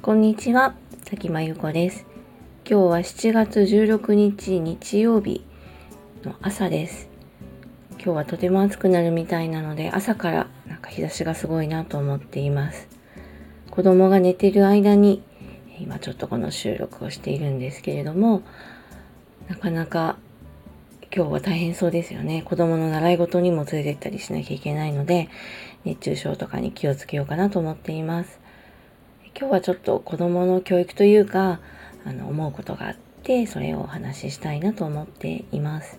こんにちは、崎真由子です。今日は7月16日日曜日の朝です。今日はとても暑くなるみたいなので朝からなんか日差しがすごいなと思っています。子供が寝てる間に今ちょっとこの収録をしているんですけれどもなかなか今日は大変そうですよね。子供の習い事にも連れて行ったりしなきゃいけないので熱中症とかに気をつけようかなと思っています。今日はちょっと子供の教育というかあの思うことがあってそれをお話ししたいなと思っています。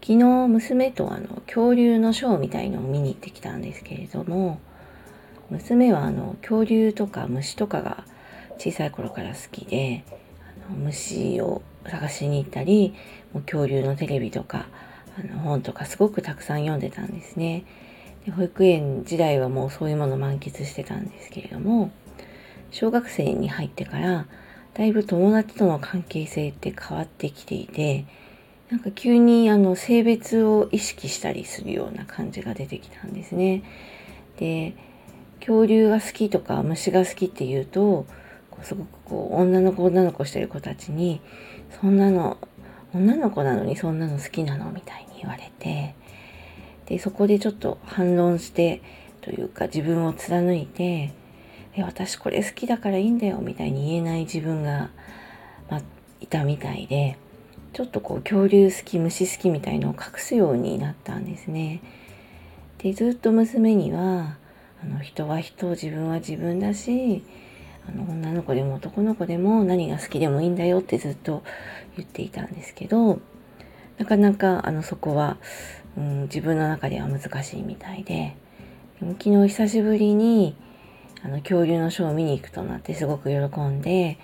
昨日娘とあの恐竜のショーみたいのを見に行ってきたんですけれども娘はあの恐竜とか虫とかが小さい頃から好きで虫を探しに行ったりもう恐竜のテレビとかあの本とかすごくたくさん読んでたんですねで保育園時代はもうそういうもの満喫してたんですけれども小学生に入ってからだいぶ友達との関係性って変わってきていてなんか急にあの性別を意識したりするような感じが出てきたんですね。で恐竜が好きとか虫が好きっていうとすごくこう女の子女の子してる子たちにそんなの女の子なのにそんなの好きなのみたいに言われてでそこでちょっと反論してというか自分を貫いてえ私これ好きだからいいんだよみたいに言えない自分が、まあ、いたみたいでちょっとこう恐竜好き虫好きみたいのを隠すようになったんですね。でずっと娘にはあの人は人自分は自分だしあの女の子でも男の子でも何が好きでもいいんだよってずっと言っていたんですけどなかなかあのそこは、うん、自分の中では難しいみたいででも昨日久しぶりにあの恐竜のショーを見に行くとなってすごく喜んで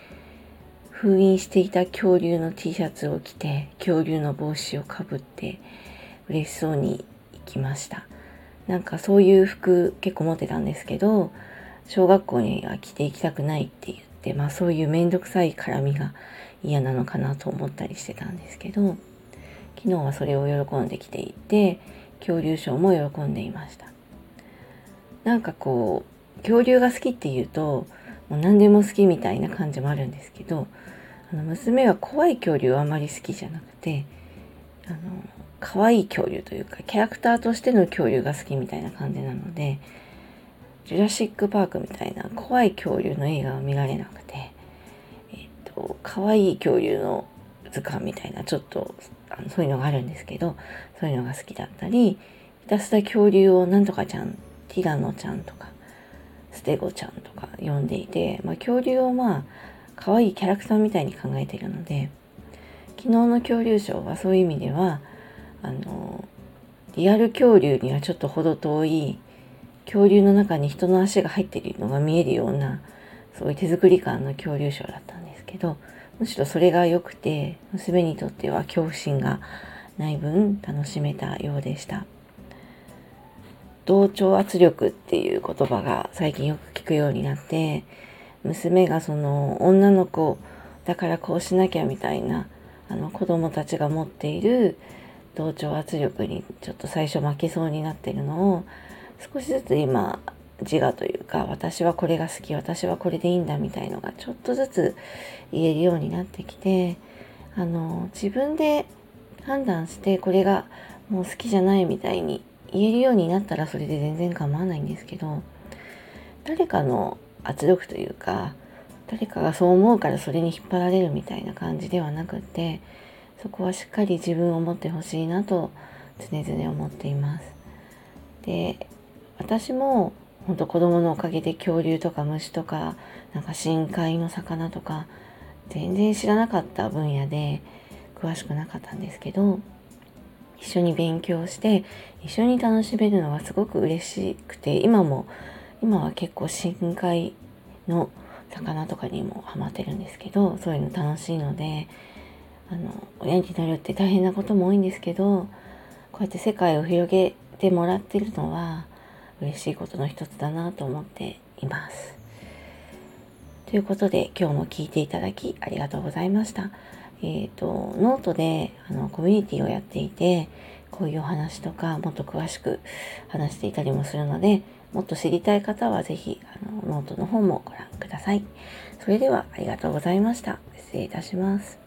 封印していた恐竜の T シャツを着て恐竜の帽子をかぶって嬉しそうに行きました。なんかそういう服結構持ってたんですけど小学校には着ていきたくないって言ってまあそういう面倒くさい絡みが嫌なのかなと思ったりしてたんですけど昨日はそれを喜んできていて恐竜ショーも喜んでいました。なんかこう恐竜が好きっていうともう何でも好きみたいな感じもあるんですけどあの娘は怖い恐竜はあまり好きじゃなくてあの可愛い恐竜というかキャラクターとしての恐竜が好きみたいな感じなのでジュラシック・パークみたいな怖い恐竜の映画は見られなくて、えっと、可愛い恐竜の図鑑みたいなちょっとあのそういうのがあるんですけどそういうのが好きだったりひたすら恐竜をなんとかちゃんティラノちゃんとかステゴちゃんとか呼んでいて、まあ、恐竜をまあ可愛いキャラクターみたいに考えているので昨日の恐竜ショーはそういう意味ではあのリアル恐竜にはちょっと程遠い恐竜の中に人の足が入っているのが見えるようなそういう手作り感の恐竜ショーだったんですけどむしろそれが良くて娘にとっては恐怖心がない分楽しめたようでした。同調圧力っていう言葉が最近よく聞くようになって娘がその女の子だからこうしなきゃみたいなあの子供たちが持っている同調圧力にちょっと最初負けそうになってるのを少しずつ今自我というか私はこれが好き私はこれでいいんだみたいのがちょっとずつ言えるようになってきてあの自分で判断してこれがもう好きじゃないみたいに言えるようになったらそれで全然構わないんですけど誰かの圧力というか誰かがそう思うからそれに引っ張られるみたいな感じではなくてそこはしっかり自分を持ってほしいなと常々思っています。で私も本当子供のおかげで恐竜とか虫とかなんか深海の魚とか全然知らなかった分野で詳しくなかったんですけど一緒に勉強して一緒に楽しめるのがすごく嬉しくて今も今は結構深海の魚とかにもハマってるんですけどそういうの楽しいのであの親になるって大変なことも多いんですけどこうやって世界を広げてもらってるのは嬉しいことの一つだなと思っています。ということで今日も聞いていただきありがとうございました。えっ、ー、とノートであのコミュニティをやっていてこういうお話とかもっと詳しく話していたりもするのでもっと知りたい方は是非あのノートの方もご覧ください。それではありがとうございました。失礼いたします。